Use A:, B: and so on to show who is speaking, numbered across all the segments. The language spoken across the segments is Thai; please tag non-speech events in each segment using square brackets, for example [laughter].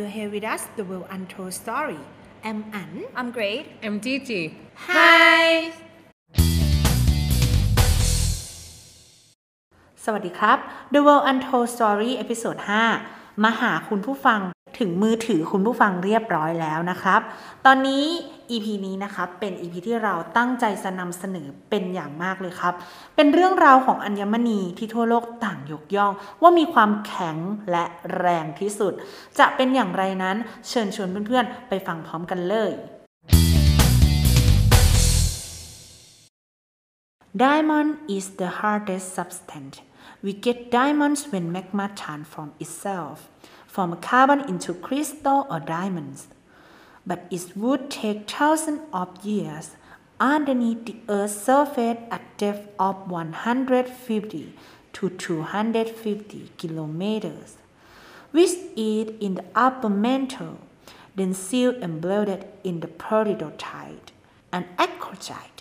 A: You're here with us, the World Untold Story. I'm An.
B: I'm Great.
C: I'm Gigi.
B: Hi.
A: สวัสดีครับ The World Untold Story episode 5มาหาคุณผู้ฟังถึงมือถือคุณผู้ฟังเรียบร้อยแล้วนะครับ ตอนนี้ EP นี้นะครับเป็น EP ที่เราตั้งใจจะนำเสนอเป็นอย่างมากเลยครับ เป็นเรื่องราวของอัญมณีที่ทั่วโลกต่างยกย่อง ว่ามีความแข็งและแรงที่สุด จะเป็นอย่างไรนั้นเชิญชวนเพื่อนๆ ไปฟังพร้อมกันเลย Diamond is the hardest substance. We get diamonds when magma transforms itself from carbon into crystal or diamonds. But it would take thousands of years underneath the Earth's surface at depth of 150 to 250 kilometers, which is in the upper mantle, then sealed and bloated in the peridotite and eclogite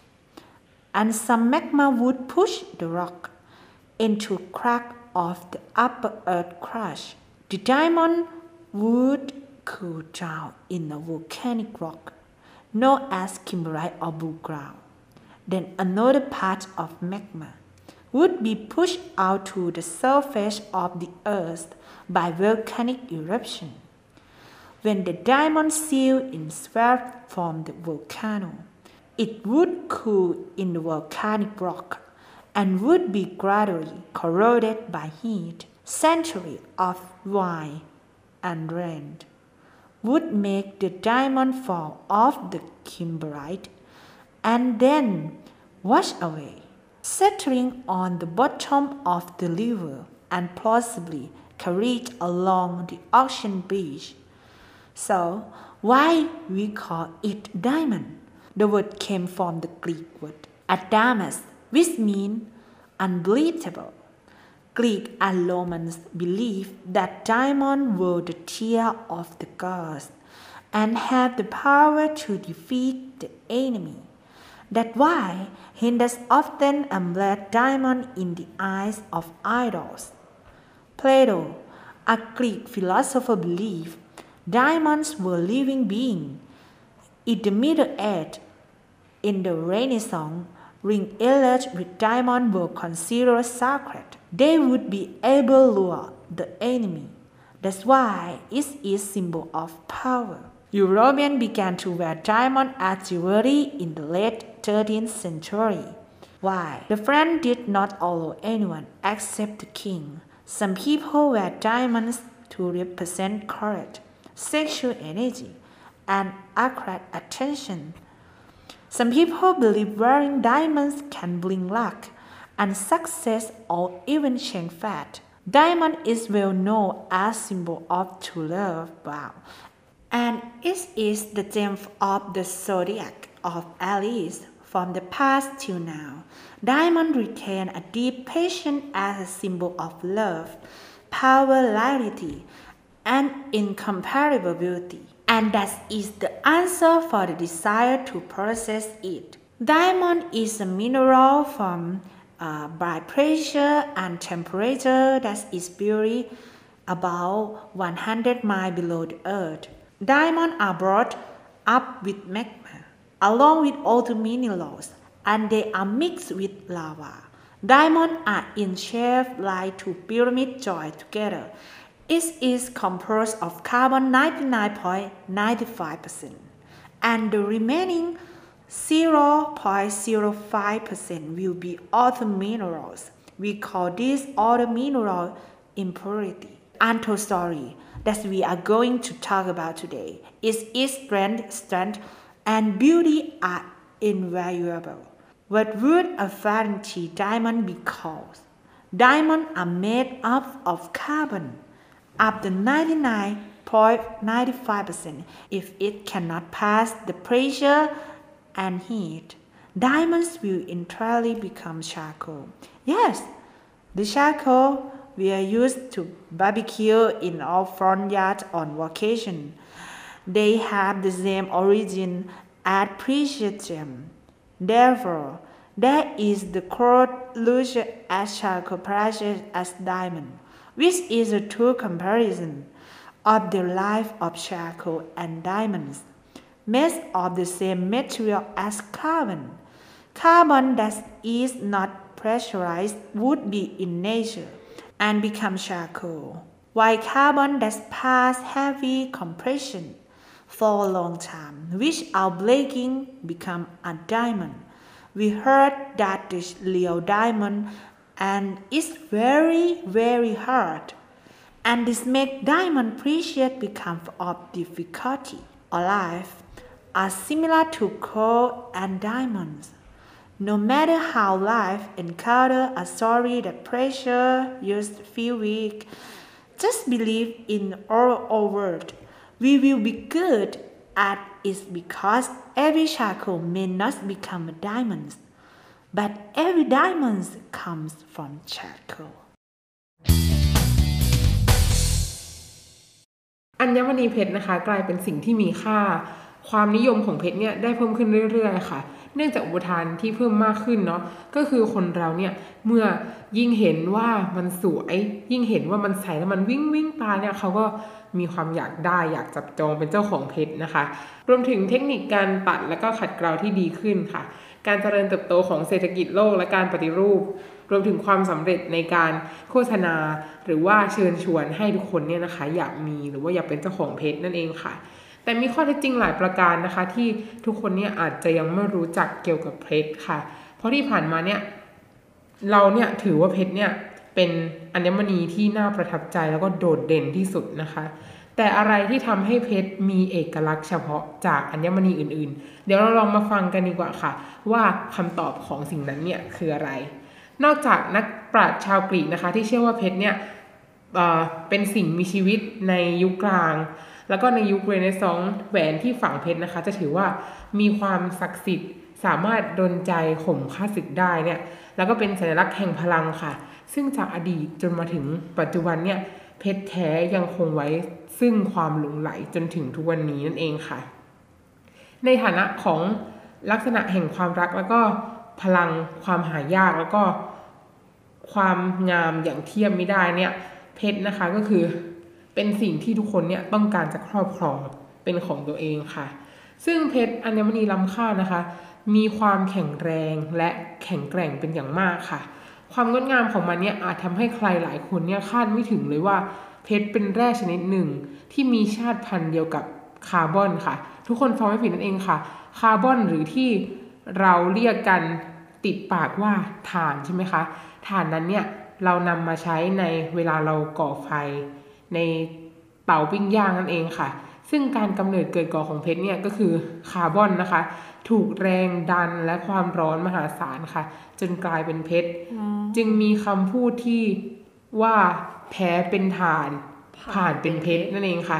A: and some magma would push the rock into crack of the upper earth crust. The diamond would cool down in a volcanic rock known as kimberlite or blue ground. Then another part of magma would be pushed out to the surface of the earth by volcanic eruption. When the diamond sealed in swept from the volcano, it would cool in the volcanic rock and would be gradually corroded by heat. Centuries of wine and rain would make the diamond fall off the kimberlite and then wash away, settling on the bottom of the river and possibly carried along the ocean beach. So, why we call it diamond? The word came from the Greek word adamas, which means unbelievable. Greek and Romans believed that diamonds were the tear of the gods and had the power to defeat the enemy. That's why Hindus often embellish diamond in the eyes of idols. Plato, a Greek philosopher, believed diamonds were living beings. In the Middle Age, in the Renaissance, ring inlaid with diamond were considered sacred. They would be able to lure the enemy. That's why it is a symbol of power. Europeans began to wear diamond as jewelry in the late 13th century. Why? The French did not allow anyone except the king. Some people wear diamonds to represent courage, sexual energy, and attract attention. Some people believe wearing diamonds can bring luck and success or even change fat. Diamond is well known as symbol of true love, wow. and it is the gem of the zodiac of Alice from the past till now. Diamond retain a deep passion as a symbol of love, power, loyalty, and incomparable beauty. And that is the answer for the desire to possess it. Diamond is a mineral from uh, by pressure and temperature that is buried about 100 miles below the earth. Diamonds are brought up with magma, along with other minerals, and they are mixed with lava. Diamonds are in shape like two pyramids joined together. It is composed of carbon 99.95%, and the remaining 0.05% will be other minerals. We call this other mineral impurity. Untold story that we are going to talk about today is its strength, strength, and beauty are invaluable. What would a fancy diamond be called? Diamonds are made up of carbon up to 99.95% if it cannot pass the pressure and heat. Diamonds will entirely become charcoal. Yes, the charcoal we are used to barbecue in our front yard on vacation. They have the same origin as precious. Therefore, there is the correlation as charcoal precious as diamond, which is a true comparison of the life of charcoal and diamonds, made of the same material as carbon. Carbon that is not pressurized would be in nature and become charcoal, while carbon that pass heavy compression for a long time, which are breaking, become a diamond. We heard that the real diamond and is very very hard, and this make diamond precious become of difficulty. Alive are similar to coal and diamonds. No matter how life encounter a story that pressure used feel weak, just believe in our, our word. We will be good at it because every charcoal may not become a diamond, but every diamond comes from charcoal.
B: อัญมณีเพชรนะคะ กลายเป็นสิ่งที่มีค่า ความนิยมของเพชรเนี่ยได้เพิ่มขึ้นเรื่อยๆค่ะ เนื่องจากอุปทานที่เพิ่มมากขึ้นเนาะก็คือคนเราเนี่ยเมื่อยิ่งเห็นว่ามันสวยยิ่งเห็นว่ามันใสแล้วมันวิ่งวิ่งตาเนี่ยเขาก็มีความอยากได้อยากจับจองเป็นเจ้าของเพชรนะคะ รวมถึงเทคนิคการตัดและก็ขัดเกลาที่ดีขึ้นค่ะ การเจริญเติบโตของเศรษฐกิจโลกและการปฏิรูป รวมถึงความสำเร็จในการโฆษณา หรือว่าเชิญชวนให้ทุกคนเนี่ยนะคะ อยากมีหรือว่าอยากเป็นเจ้าของเพชรนั่นเองค่ะ แต่มีข้อเท็จจริงหลายประการนะคะ ที่ทุกคนเนี่ยอาจจะยังไม่รู้จักเกี่ยวกับเพชรค่ะ เพราะที่ผ่านมาเนี่ยเราเนี่ยถือว่าเพชรเนี่ยเป็นอัญมณีที่น่าประทับใจแล้วก็โดดเด่นที่สุดนะคะ แต่อะไรที่ทำให้เพชรมีเอกลักษณ์เฉพาะจากอัญมณีอื่น ๆ เดี๋ยวเราลองมาฟังกันดีกว่าค่ะ ว่าคำตอบของสิ่งนั้นเนี่ยคืออะไร นอกจากนักปราชญ์ชาวกรีกนะคะ ที่เชื่อว่าเพชรเนี่ยเเป็นสิ่งมีชีวิตในยุคกลาง แล้วก็ในยุคเรเนซองส์แหวนที่ฝังเพชรนะคะ จะถือว่ามีความศักดิ์สิทธิ์สามารถดลใจข่มข้าศึกได้เนี่ยแล้วก็เป็นสัญลักษณ์แห่งพลังค่ะ ซึ่งจากอดีตจนมาถึงปัจจุบันเนี่ยเพชรแท้ยังคงไว้ซึ่งความหลงไหลจนถึงทุกวันนี้นั่นเองค่ะ ในฐานะของลักษณะแห่งความรักแล้วก็พลังความหายากแล้วก็ความงามอย่างเทียบไม่ได้เนี่ยเพชรนะคะก็คือ เป็นสิ่งที่ทุกคนเนี่ยต้องการจะครอบครองเป็นของตัวเองค่ะ ซึ่งเพชรอัญมณีล้ำค่านะคะ มีความแข็งแรงและแข็งแกร่งเป็นอย่างมากค่ะ ความงดงามของมันเนี่ยอาจทำให้ใครหลายคนเนี่ยคาดไม่ถึงเลยว่าเพชรเป็นแร่ชนิดหนึ่งที่มีชาติพันธุ์เดียวกับคาร์บอนค่ะ ทุกคนฟังไม่ผิดนั่นเองค่ะ คาร์บอนหรือที่เราเรียกกันติดปากว่าถ่านใช่ไหมคะถ่านนั้นเนี่ยเรานำมาใช้ในเวลาเราก่อไฟ ในเตาปิ้งย่างนั่นเองค่ะ ซึ่งการกำเนิดเกิดก่อของเพชรเนี่ยก็คือคาร์บอนนะคะ ถูกแรงดันและความร้อนมหาศาลค่ะ จนกลายเป็นเพชรจึงมีคำพูดที่ว่าแพ้เป็นถ่านผ่านเป็นเพชรนั่นเองค่ะ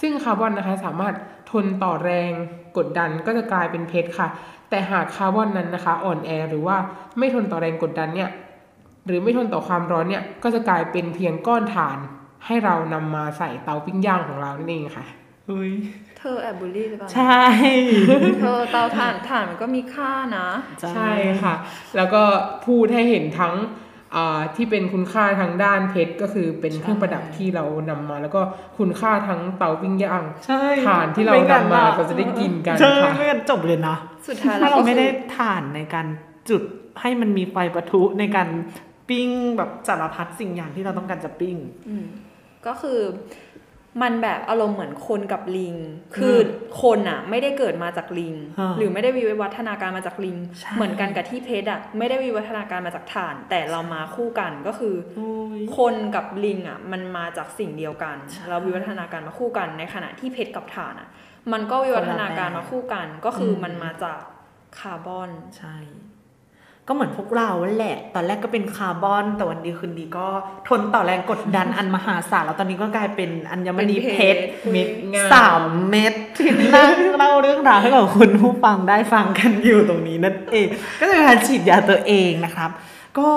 B: ซึ่งคาร์บอนนะคะสามารถทนต่อแรงกดดันก็จะกลายเป็นเพชรค่ะ แต่หากคาร์บอนนั้นนะคะ อ่อนแอหรือว่าไม่ทนต่อแรงกดดันเนี่ย หรือไม่ทนต่อความร้อนเนี่ยก็จะกลายเป็นเพียงก้อนถ่าน ให้เรานำมาใส่เตาปิ้งย่างของเรานั่นเองค่ะ
A: อุ้ย
C: เธอแอบบูลลี่หรือเปล่า
A: ใช่
C: เธอเตาถ่านถ่านมันก็มีค่านะ
B: ใช่ค่ะ แล้วก็พูดให้เห็นทั้งอ่าที่เป็นคุณค่าทางด้านเพชรก็คือเป็นเครื่องประดับที่เรานำมา แล้วก็คุณค่าทั้งเตาปิ้งย่าง
A: ใช่
B: ถ่านที่เรานำมาเราจะได้กินกัน
A: ใช่
B: ค่ะ
A: ไม่งั้นจบเลยนะ
C: สุดท้ายแล้
A: ถ้าวเรา
C: ก็
A: ไม่
C: คื
A: ได้
C: อ
A: ถ่านในการจุดให้มันมีไฟปะทุในการ ปิ้งแบบสารพัดสิ่งอย่างที่เราต้องการจะปิ้ง
C: อืมก็คือมันแบบอารมณ์เหมือนคนกับลิง คือคนอะ ไม่ได้เกิดมาจากลิง
A: อ่า
C: หรือไม่ได้วิวัฒนาการมาจากลิง
A: ใช่
C: เหมือนกันกับที่เพชรอะไม่ได้วิวัฒนาการมาจากถ่าน แต่เรามาคู่กันก็คือ
A: โอ้ย
C: คนกับลิงอะ มันมาจากสิ่งเดียวกัน
A: ใช่
C: เราวิวัฒนาการมาคู่กันในขณะที่เพชรกับถ่านอะ มันก็วิวัฒนาการมาคู่กัน ก็คืออ
A: ม
C: มันมาจากคาร์บอน
A: ใช่ ก็เหมือนพวกเราแหละ ตอนแรกก็เป็นคาร์บอน แต่วันดีคืนดีก็ทนต่อแรงกดดันอันมหาศาล แล้วตอนนี้ก็กลายเป็นอัญมณีเพชร
B: เม็ดงาม
A: สามเม็ดที่นั่งเล่าเรื่องราวให้กับคุณผู้ฟังได้ฟังกันอยู่ตรงนี้นั่นเอง ก็จะเป็นการฉีดยาตัวเองนะครับ ก็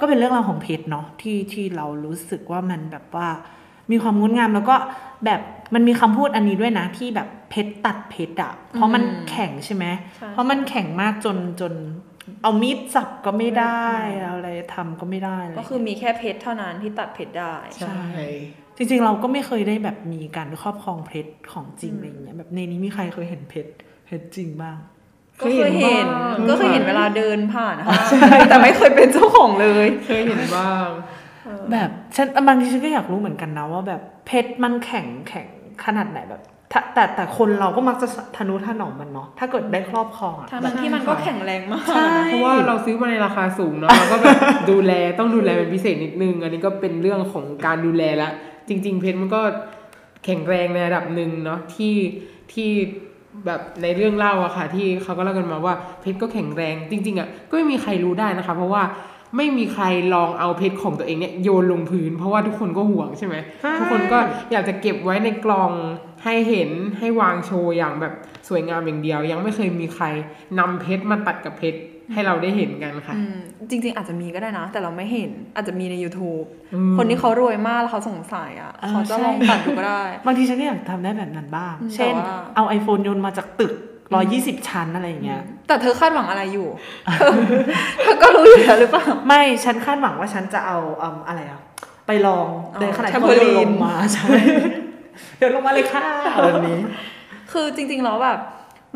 A: ก็เป็นเรื่องราวของเพชรเนาะที่ที่เรารู้สึกว่ามันแบบว่ามีความงดงามแล้วก็แบบมันมีคำพูดอันนี้ด้วยนะที่แบบเพชรตัดเพชรอะเพราะมัน
C: อืม
A: แข็งใช่ไหม
C: ใช่
A: เพราะมันแข็งมากจนจน
D: เอามีดสับก็ไม่ได้เอาอะไรทำก็ไม่ได้เลย
C: ก็คือมีแค่เพชรเท่านั้นที่ตัดเพชรได้
B: ใช่
D: จริงๆเราก็ไม่เคยได้แบบมีการครอบครองเพชรของจริงอะไรอย่างเงี้ยแบบในนี้มีใครเคยเห็นเพชรเพชรจริงบ้าง
C: ก็เคยเห็น
B: บ้าง
C: ก็เคยเห็นเวลาเดินผ่านนะคะแต่ไม่เคยเป็นเจ้าของเลย
B: เคยเห็นบ้าง
D: แบบฉันบางทีฉันก็อยากรู้เหมือนกันนะว่าแบบเพชรมันแข็งแข็งขนาดไหนแบบถ้า แต่แต่คนเราก็มักจะทนุถนอมมันเนาะถ้าเกิดได้ครอบครองอะ
C: ทั้ง
D: แบ
C: นั้
D: บ
C: นที่มันก็แข็งแรงมาก
D: ใช่
B: เพราะว่าเราซื้อมาในราคาสูงเนาะเราก็แบบดูแลต้องดูแลเป็นพิเศษนิดนึง อันนี้ก็เป็นเรื่องของการดูแลละ จริง ๆ เพชรมันก็แข็งแรงในระดับหนึ่งเนาะที่ที่แบบในเรื่องเล่าอะค่ะ ที่เขาก็เล่ากันมาว่าเพชรก็แข็งแรงจริง ๆอะก็ไม่มีใครรู้ได้นะคะ เพราะว่า ไม่มีใครลองเอาเพชรของตัวเองเนี่ยโยนลงพื้น เพราะว่าทุกคนก็ห่วงใช่ไหม
D: ใช่
B: ทุกคนก็อยากจะเก็บไว้ในกล่องให้เห็นให้วางโชว์อย่างแบบสวยงามอย่างเดียว ยังไม่เคยมีใครนำเพชรมาตัดกับเพชรให้เราได้เห็นกันค่ะ
C: อืมจริง ๆ อาจจะมีก็ได้นะ แต่เราไม่เห็นอาจจะมีใน YouTube
B: อืม
C: คนที่เขารวยมากแล้วเขาสงสัยอะ
D: อ่า
C: เขาจะ
D: ใช่
C: ลองตัดดูก็ได้
D: บางทีฉันก็อยากทำได้แบบนั้นบ้าง
C: อืม
D: เช่น
C: แต่ว่า
D: เอา iPhone โยนมาจากตึก 120ชั้นอะไรอย่างเงี้ย
C: แต่เธอคาดหวังอะไรอยู่เธอเธอก็รู้อยู่แล้วหรือเปล่า
D: ไม่ ฉันคาดหวังว่าฉันจะเอาอืมอะไรอะไปลอง
C: อ๋อ
D: ในขณะ
C: แท
D: ที่
C: ม
D: เขา
C: เบอร์
D: โย
C: ลี
D: น
C: น
D: ลงมาใช่เดินลงมาเลยค่ะแบบนี้
C: คือจริงๆแล้วแบบ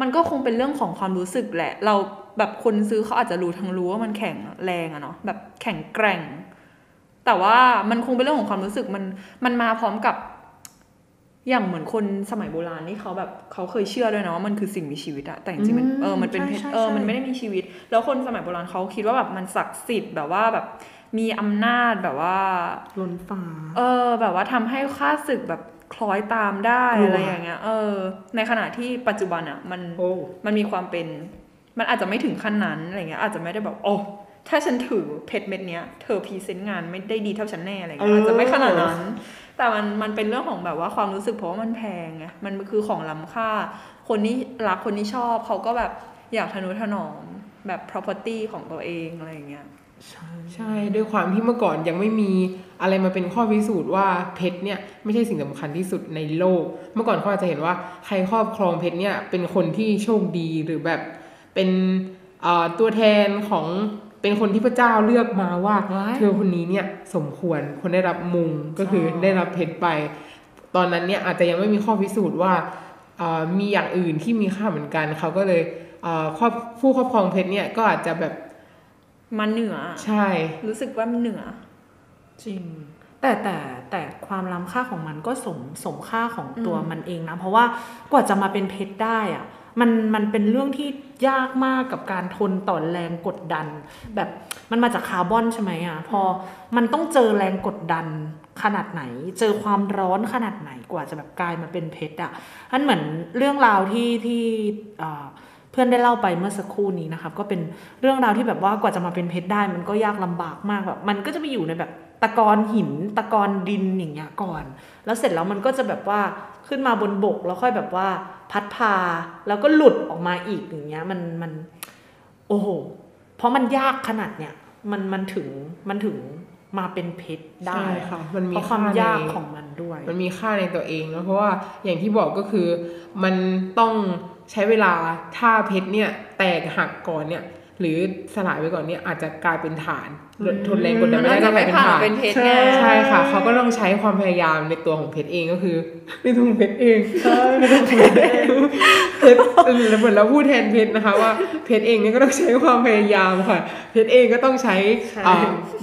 C: มันก็คงเป็นเรื่องของความรู้สึกแหละ เราแบบคนซื้อเขาอาจจะรู้ทั้งรู้ว่ามันแข็งแรงอะเนาะแบบแข็งแกร่ง แต่ว่ามันคงเป็นเรื่องของความรู้สึกมันมันมาพร้อมกับ อย่างเหมือนคนสมัยโบราณนี่เขาแบบเขาเคยเชื่อด้วยนะว่ามันคือสิ่งมีชีวิตอะแต่จริงๆมัน
D: อืม
C: เออมันเป็นเพชร
D: ใช่ใช่
C: เออมัน
D: ใช่
C: ไม่ได้มีชีวิต แล้วคนสมัยโบราณเขาคิดว่าแบบมันศักดิ์สิทธิ์แบบว่าแบบมีอำนาจแบบว่า
D: ล้นฟ้า
C: เออ แบบว่าทำให้ข้าศึกแบบคล้อยตามได้
D: กลัว
C: อะไรอย่างเงี้ย เออ ในขณะที่ปัจจุบันอะมัน
D: โอ้
C: มันมีความเป็น มันอาจจะไม่ถึงขั้นนั้นอะไรเงี้ย อาจจะไม่ได้แบบโอ้ถ้าฉันถือเพชรเม็ดเนี้ย เธอ present งานไม่ได้ดีเท่าฉันแน่อะไรเงี้ยอาจจะไม่ขนาดนั้น แต่มันมันเป็นเรื่องของแบบว่าความรู้สึกเพราะว่ามันแพงไงมันคือของล้ำค่า คนที่รักคนที่ชอบเขาก็แบบอยากทนุถนอมแบบ property ของตัวเองอะไรอย่างเงี้ย
D: ใช่
B: ใช่ด้วยความที่เมื่อก่อนยังไม่มีอะไรมาเป็นข้อพิสูจน์ว่าเพชรเนี่ยไม่ใช่สิ่งสำคัญที่สุดในโลก เมื่อก่อนเขาอาจจะเห็นว่าใครครอบครองเพชรเนี่ยเป็นคนที่โชคดีหรือแบบเป็นเอ่อตัวแทนของ เป็นคนที่พระเจ้าเลือกมาว่า
D: ว้าย
B: เธอคนนี้เนี่ยสมควรคนได้รับมุงก็คืออ
D: อ
B: ได้รับเพชรไป ตอนนั้นเนี่ยอาจจะยังไม่มีข้อพิสูจน์ว่าเอ่อมีอย่างอื่นที่มีค่าเหมือนกันเขาก็เลยเอ่อครอบผู้ครอบครองเพชรเนี่ยก็อาจจะแบบ
C: มันเหนือ
B: ใช่
C: รู้สึกว่ามันเหนือ
D: จริง แต่แต่แต่ความล้ำค่าของมันก็สมสมค่าของตัว
C: อืม
D: มันเองนะ เพราะว่ากว่าจะมาเป็นเพชรได้อะ มันมันเป็นเรื่องที่ยากมากกับการทนต่อแรงกดดัน แบบมันมาจากคาร์บอนใช่ไหมอะพอมันต้องเจอแรงกดดันขนาดไหน เจอความร้อนขนาดไหนกว่าจะแบบกลายมาเป็นเพชรอะอันเหมือนเรื่องราวที่ที่เพื่อนได้เล่าไปเมื่อสักครู่นี้นะครับก็เป็นเรื่องราวที่แบบว่ากว่าจะมาเป็นเพชรได้ มันก็ยากลำบากมากแบบมันก็จะไปอยู่ในแบบ ตะกอนหินตะกอนดินอย่างเงี้ยก่อน แล้วเสร็จแล้วมันก็จะแบบว่าขึ้นมาบนบกแล้วค่อยแบบว่าพัดพาแล้วก็หลุดออกมาอีกอย่างเงี้ยมันมันโอ้โหเพราะมันยากขนาดเนี้ยมันมันถึงมันถึงมาเป็นเพชรได้
B: ใช่ค่ะมันมี
D: เพราะความ
B: ค่ใน
D: ยากของมันด้วย
B: มันมีค่าในตัวเองแล้วเพราะว่าอย่างที่บอกก็คือมันต้องใช้เวลาถ้าเพชรเนี่ยแตกหักก่อนเนี่ย หรือสลายไปก่อนเนี่ยอาจจะกลายเป็นฐานทนแรงกดดันไม่ได้
C: มันอาจจะ
B: ก็กลายเป็นฐาน
C: ไม่ผ่านเป็นเพชรไง
B: ใช่ค่ะ เขาก็ต้องใช้ความพยายามในตัวของเพชรเองก็คือในตัวของเพชรเองใช่ในตัวของเพชรเองเพชรเหมือนเราพูดแทนเพชรนะคะ ว่าเพชรเองเนี่ยก็ต้องใช้ความพยายามค่ะ เพชรเองก็ต้องใช้
D: ใช่
B: อ่า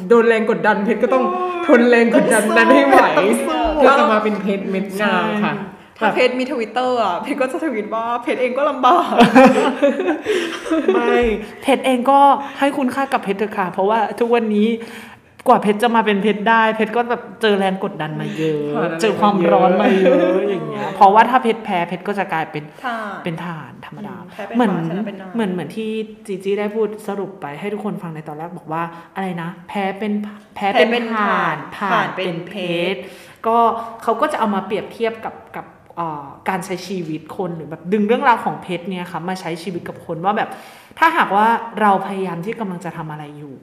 B: โดนแรงกดดันเพชรก็ต้องทนแรงกดดันนั้นให้ไหว
D: ต้องสู้
B: เพื่อจะมาเป็นเพชรเม็ดงามค่ะ
C: ถ้าเพชรมีทวิตเตอร์อะเพชรก็จะทวิตว่าเพชรเองก็ลำบาก
D: ไม่เพชรเองก็ให้คุณค่ากับเพชรเถอะค่ะ เพราะว่าทุกวันนี้กว่าเพชรจะมาเป็นเพชรได้ เพชรก็แบบเจอแรงกดดันมาเยอะ
B: ผ่านอะไร
D: เจอความร้อนมาเยอะอย่างเงี้ยเพราะว่าถ้าเพชรแพ้เพชรก็จะกลายเป็น
C: ค่ะ
D: เป็นฐานธรรมดา
C: อืมแพ้เป็น
D: เหมือน
C: ฐานชนะเป็นนาย
D: เหมือนเหมือนที่จีจีได้พูดสรุปไปให้ทุกคนฟังในตอนแรกบอกว่าอะไรนะ แพ้เป็นแพ้เป็น
C: แพ้เป็น
D: ฐาน
C: ฐาน
D: ผ่าน
C: เป็
D: เป็น
C: น
D: เพ
C: เพ
D: ช
C: ช
D: ร
C: ร
D: ก็เขาก็จะเอามาเปรียบเทียบกับกับเอ่อ การใช้ชีวิตคนหรือแบบดึงเรื่องราวของเพชรเนี่ยค่ะมาใช้ชีวิตกับคนว่าแบบ ถ้าหากว่าเราพยายามที่กำลังจะทำอะไรอยู่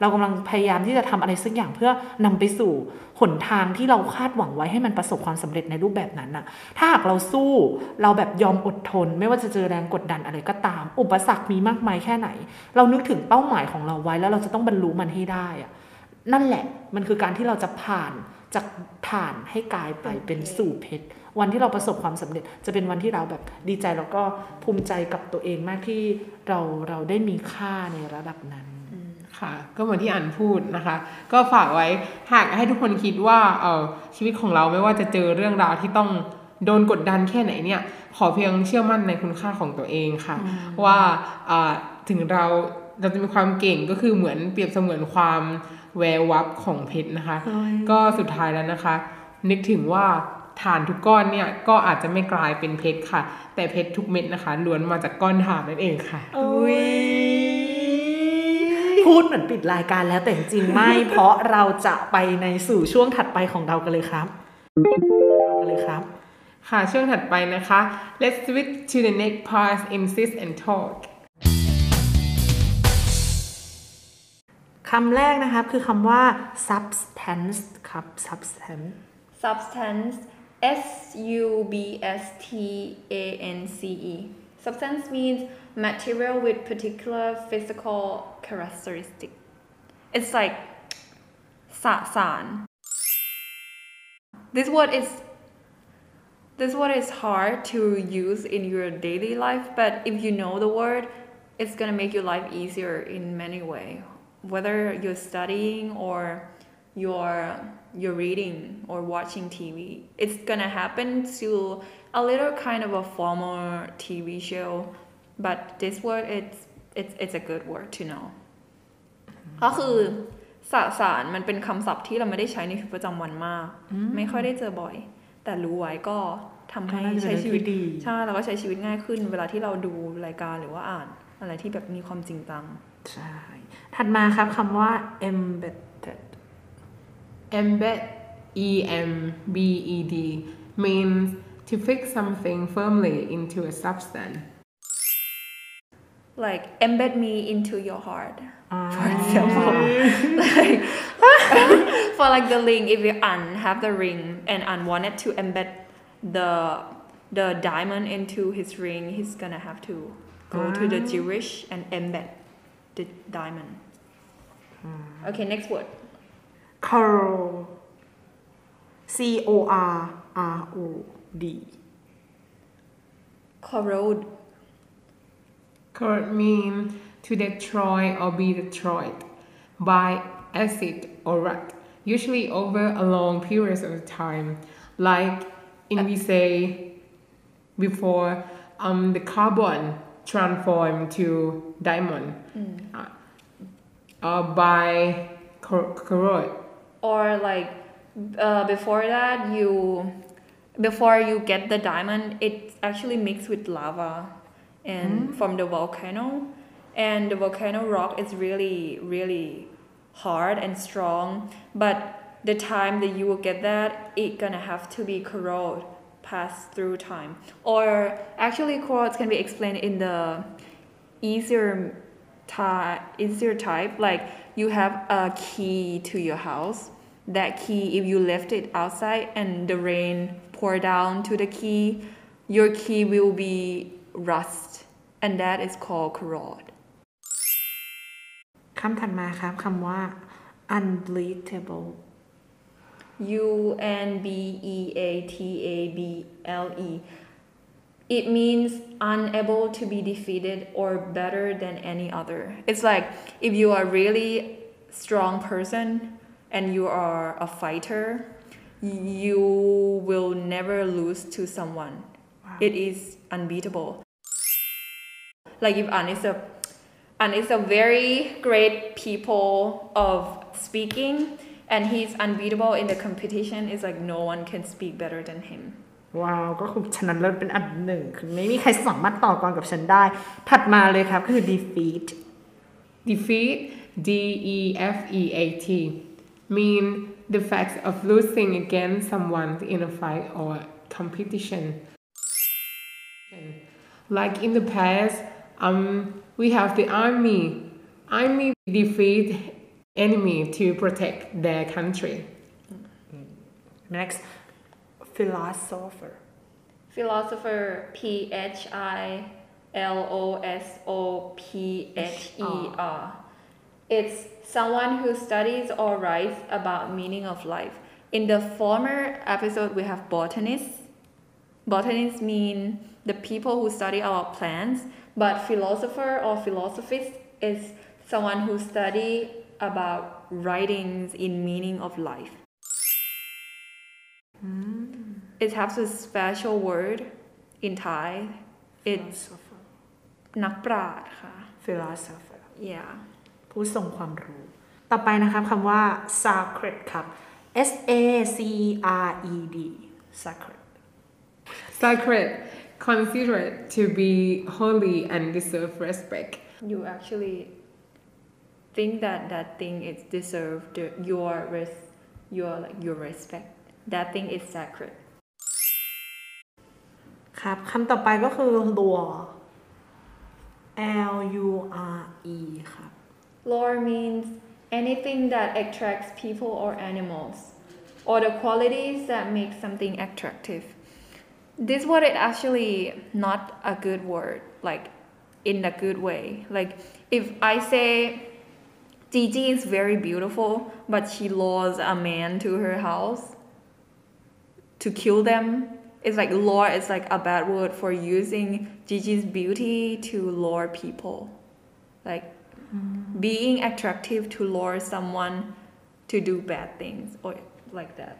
D: เรากำลังพยายามที่จะทำอะไรสักอย่างเพื่อนำไปสู่หนทางที่เราคาดหวังไว้ให้มันประสบความสำเร็จในรูปแบบนั้นน่ะ ถ้าหากเราสู้เราแบบยอมอดทน ไม่ว่าจะเจอแรงกดดันอะไรก็ตาม อุปสรรคมีมากมายแค่ไหน เรานึกถึงเป้าหมายของเราไว้แล้วเราจะต้องบรรลุมันให้ได้อะนั่นแหละมันคือการที่เราจะผ่านจากฐานให้กลายไปเป็นสู่เพชร วันที่เราประสบความสำเร็จ จะเป็นวันที่เราแบบดีใจแล้วก็ภูมิใจกับตัวเองมากที่เราเราได้มีค่าในระดับนั้น
B: ค่ะก็เหมือนที่อันพูดนะคะ ก็ฝากไว้หากให้ทุกคนคิดว่าเออชีวิตของเราไม่ว่าจะเจอเรื่องราวที่ต้องโดนกดดันแค่ไหนเนี่ย ขอเพียงเชื่อมั่นในคุณค่าของตัวเองค่ะ ว่าอ่าถึงเราเราจะมีความเก่งก็คือเหมือนเปรียบเสมือนความแวววับของเพชรนะคะ ก็สุดท้ายแล้วนะคะ นึกถึงว่า ฐานทุกก้อนเนี่ยก็อาจจะไม่กลายเป็นเพชรค่ะ แต่เพชรทุกเม็ดนะคะล้วนมาจากก้อนฐานนั่นเองค่ะ
D: พูดเหมือนปิดรายการแล้วแต่จริงๆไม่ เพราะเราจะไปในสู่ช่วงถัดไปของเรากันเลยครับเรากันเลยครับ
B: ค่ะช่วงถัดไปนะคะ let's switch to the next part insist and talk
D: คำแรกนะครับคือคำว่า substance ครับ substance
C: substance S U B S T A N C E. Substance means material with particular physical characteristic. It's like sasan. This word is this word is hard to use in your daily life, but if you know the word, it's gonna make your life easier in many way. Whether you're studying or you're you're reading or watching TV. It's gonna happen to a little kind of a former TV show, but this word it's it's it's a good word to know. ก็คือสสารมันเป็นคำศัพท์ที่เราไม่ได้ใช้ในชีวิตประจำวันมาก ไม่ค่อยได้เจอบ่อย แต่รู้ไว้ก็ทำให้
D: ก็น่าจะเป็น
C: ใช้ชีวิต
D: เรื่องที่ดี
C: ใช่แล้วก็ใช้ชีวิตง่ายขึ้น เวลาที่เราดูรายการหรือว่าอ่านอะไรที่แบบมีความจริงจัง
D: ใช่ถัดมาครับคำว่า embedded
B: embed e m b e d means to fix something firmly into a substance.
C: Like embed me into your heart for ah. example. [laughs] Like [laughs] for like the ring if you un have the ring and un wanted to embed the the diamond into his ring he's gonna have to go to the ah. jewish and embed the diamond. Hmm. Okay next word
D: corrode c o r r o d
C: corrode
B: Corrode means to destroy or be destroyed by acid or rot, usually over a long period of time. Like in we say before, um, the carbon transformed to diamond uh, uh, by cor- corrode.
C: Or like uh, before that you before you get the diamond it's actually mixed with lava and from the volcano. And the volcano rock is really really hard and strong but the time that you will get that it gonna have to be corrode pass through time. Or actually corrodes can be explained in the easier type easier type like you have a key to your house that key if you left it outside and the rain pour down to the key your key will be rust and that is called corrode
D: คำถัดมาครับคำว่า unbreathable
C: U N B E A T A B L E. it means unable to be defeated or better than any other. It's like if you are really strong person and you are a fighter, you will never lose to someone. It is unbeatable. Like if An is a and is a very great people of speaking and he's unbeatable in the competition it's like no one can speak better than him
D: ว้าว ก็คือชนะเลิศเป็นอันดับหนึ่ง คือไม่มีใครสามารถต่อกรกับฉันได้ ถัดมาเลยครับก็คือ defeat
B: Defeat, D E F E A T, mean the fact of losing against someone in a fight or competition. Like in the past, um, we have the army. Army defeat enemy to protect their country.
D: next philosopher
C: Philosopher P H I L O S O P H E R. It's someone who studies or writes about meaning of life. In the former episode, we have botanists. Botanists mean the people who study our plants, but philosopher or philosophist is someone who study about writings in meaning of life. Hmm. It has a special word in Thai. It's
D: philosopher
C: นักปราชญ์ค่ะ
D: philosopher
C: yeah
D: ผู้ทรงความรู้ ต่อไปนะครับคำว่า sacred ครับ S A C R E D sacred
B: Sacred, considered to be holy and deserve respect.
C: you actually think that that thing is deserve the, your res, your like your respect that thing is sacred
D: ครับคำต่อไปก็คือ lure L U R E ครับ
C: lore means anything that attracts people or animals or the qualities that make something attractive this word is actually not a good word like in a good way like if i say Gigi is very beautiful but she lures a man to her house to kill them it's like lure is like a bad word for using Gigi's beauty to lure people like being attractive to lure someone to do bad things or like that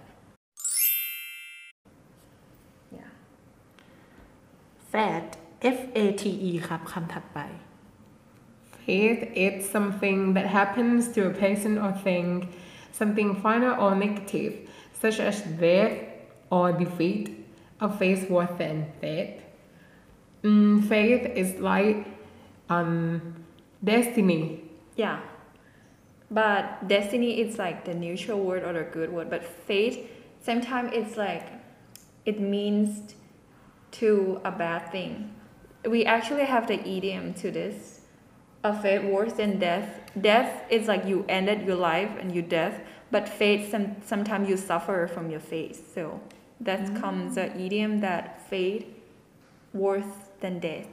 C: yeah
D: fat F A T E ครับคำถัดไป
B: Faith is something that happens to a person or thing, something final or negative, such as death or defeat. a faith worse than faith. Mm, faith is like um, destiny.
C: yeah but destiny is like the neutral word or the good word but fate sometimes it's like it means to a bad thing we actually have the idiom to this a fate worse than death death is like you ended your life and you death but fate some, sometimes you suffer from your fate so that comes the idiom that fate worse than death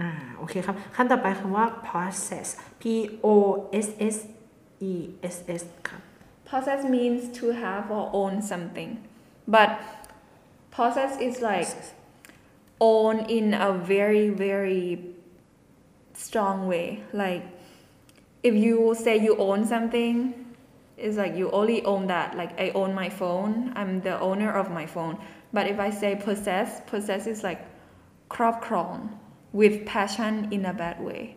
D: อ่าโอเคครับขั้นต่อไปคำว่า process P O S S E S S ครับ
C: Possess means to have or own something, but possess is like own in a very very strong way. Like if you say you own something, it's like you only own that. Like I own my phone, I'm the owner of my phone. But if I say possess, possess is like crop crawl with passion in a bad way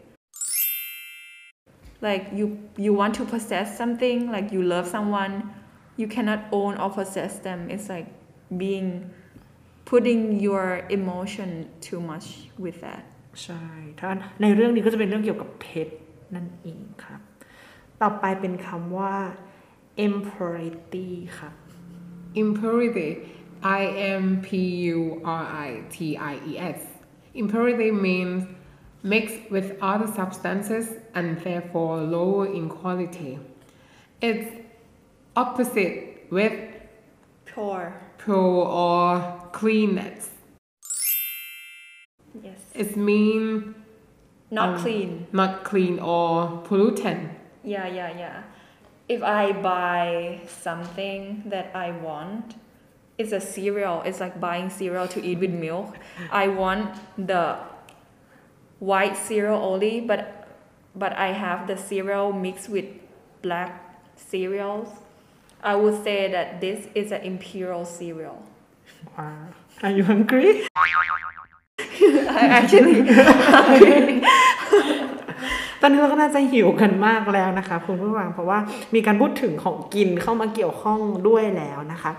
C: like you you want to possess something like you love someone you cannot own or possess them it's like being putting your emotion too much with that
D: ใช่ถ้าในเรื่องนี้ก็จะเป็นเรื่องเกี่ยวกับเพชรนั่นเองครับ ต่อไปเป็นคำว่า impurity ค่ะ
B: impurity I M P U R I T I E S. Impurity means mixed with other substances and therefore lower in quality. It's opposite with
C: pure.
B: pure or cleanness.
C: Yes.
B: It means
C: not
B: um,
C: clean.
B: not clean or pollutant.
C: Yeah yeah yeah if i buy something that i want it's a cereal it's like buying cereal to eat with milk. I want the white cereal only but but i have the cereal mixed with black cereals. I would say that this is an imperial cereal.
D: Are you hungry? [laughs]
C: I actually [laughs]
D: ตอนนี้เราก็น่าจะหิวกันมากแล้วนะคะคุณผู้ฟังเพราะว่ามีการพูดถึงของกินเข้ามาเกี่ยวข้องด้วยแล้วนะคะ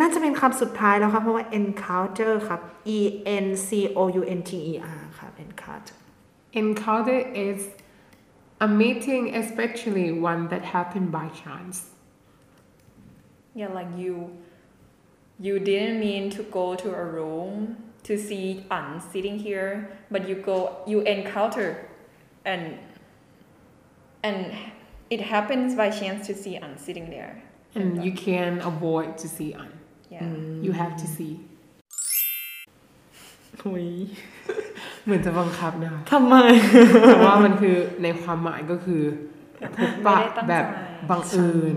D: น่าจะเป็นคำสุดท้ายแล้วครับเพราะว่า encounter ครับ E N C O U N T E R ครับ encounter
B: Encounter is a meeting, especially one that happened by chance.
C: Yeah, like you you didn't mean to go to a room to see An sitting here, but you go you encounter and and it happens by chance to see An sitting there
B: and you can avoid to see un
C: yeah
B: you have to see
D: หุย
B: เหมือนจะบังคับนะคะ
D: ทำไม
B: แต่ว่ามันคือในความหมายก็คือพบปะ
C: ไม่ได้ตั้งใจ
B: แบบบังเอิญ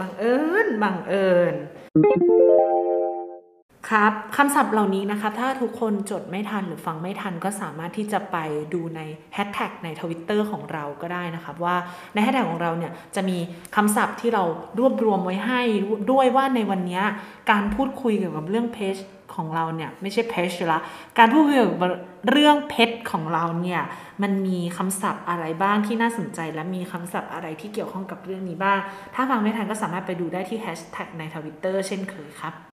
D: บังเอิญบังเอิญ ครับคำศัพท์เหล่านี้นะคะ ถ้าทุกคนจดไม่ทันหรือฟังไม่ทันก็สามารถที่จะไปดูในแฮชแท็กในทวิตเตอร์ของเราก็ได้นะครับว่าในแฮชแท็กของเราเนี่ยจะมีคำศัพท์ที่เรารวบรวมไว้ให้ด้วยว่าในวันนี้การพูดคุยเกี่ยวกับเรื่องเพชรของเราเนี่ยไม่ใช่เพชรละการพูดคุยเกี่ยวกับเรื่องเพชรของเราเนี่ยมันมีคำศัพท์อะไรบ้างที่น่าสนใจ และมีคำศัพท์อะไรที่เกี่ยวข้องกับเรื่องนี้บ้าง ถ้าฟังไม่ทันก็สามารถไปดูได้ที่แฮชแท็กในทวิตเตอร์เช่นเคยครับ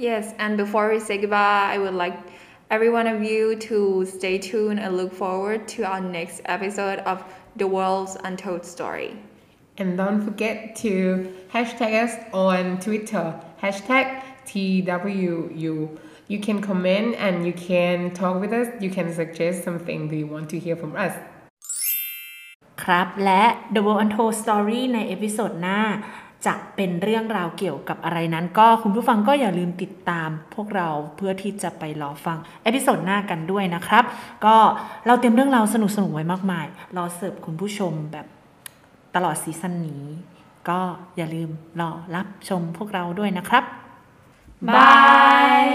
C: Yes, and before we say goodbye, I would like every one of you to stay tuned and look forward to our next episode of The World's Untold Story.
B: and don't forget to hashtag us on Twitter hashtag TWU you can comment and you can talk with us you can suggest something that you want to hear from us
D: ครับ และ The World Untold Story ในเอพิโซดหน้า จะเป็นเรื่องราวเกี่ยวกับอะไรนั้น ก็คุณผู้ฟังก็อย่าลืมติดตามพวกเราเพื่อที่จะไปรอฟัง episode หน้ากันด้วยนะครับ ก็เราเตรียมเรื่องราวสนุกๆไว้มากมาย รอเสิร์ฟคุณผู้ชมแบบตลอดซีซั่นนี้ ก็อย่าลืมรอรับชมพวกเราด้วยนะครับ
C: บาย